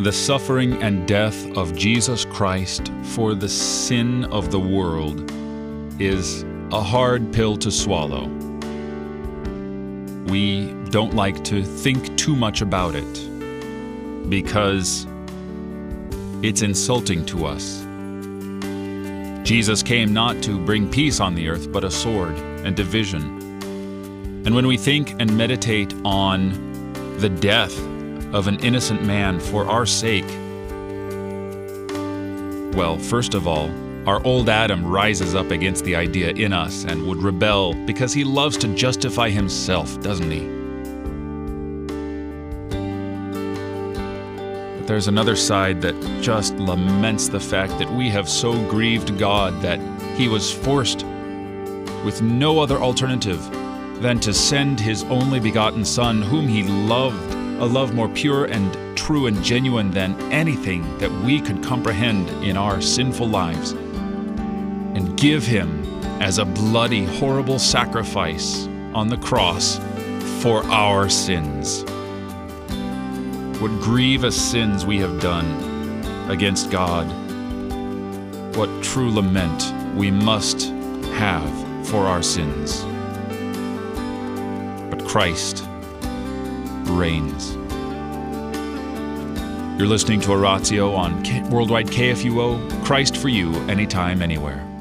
The suffering and death of Jesus Christ for the sin of the world is a hard pill to swallow. We don't like to think too much about it because it's insulting to us. Jesus came not to bring peace on the earth, but a sword and division. And when we think and meditate on the death of an innocent man for our sake, well, first of all, our old Adam rises up against the idea in us and would rebel because he loves to justify himself, doesn't he? But there's another side that just laments the fact that we have so grieved God that he was forced, with no other alternative, than to send his only begotten Son, whom he loved, a love more pure and true and genuine than anything that we could comprehend in our sinful lives, and give him as a bloody, horrible sacrifice on the cross for our sins. What grievous sins we have done against God, what true lament we must have for our sins. But Christ reigns. You're listening to Oratio on Worldwide KFUO, Christ for you, anytime, anywhere.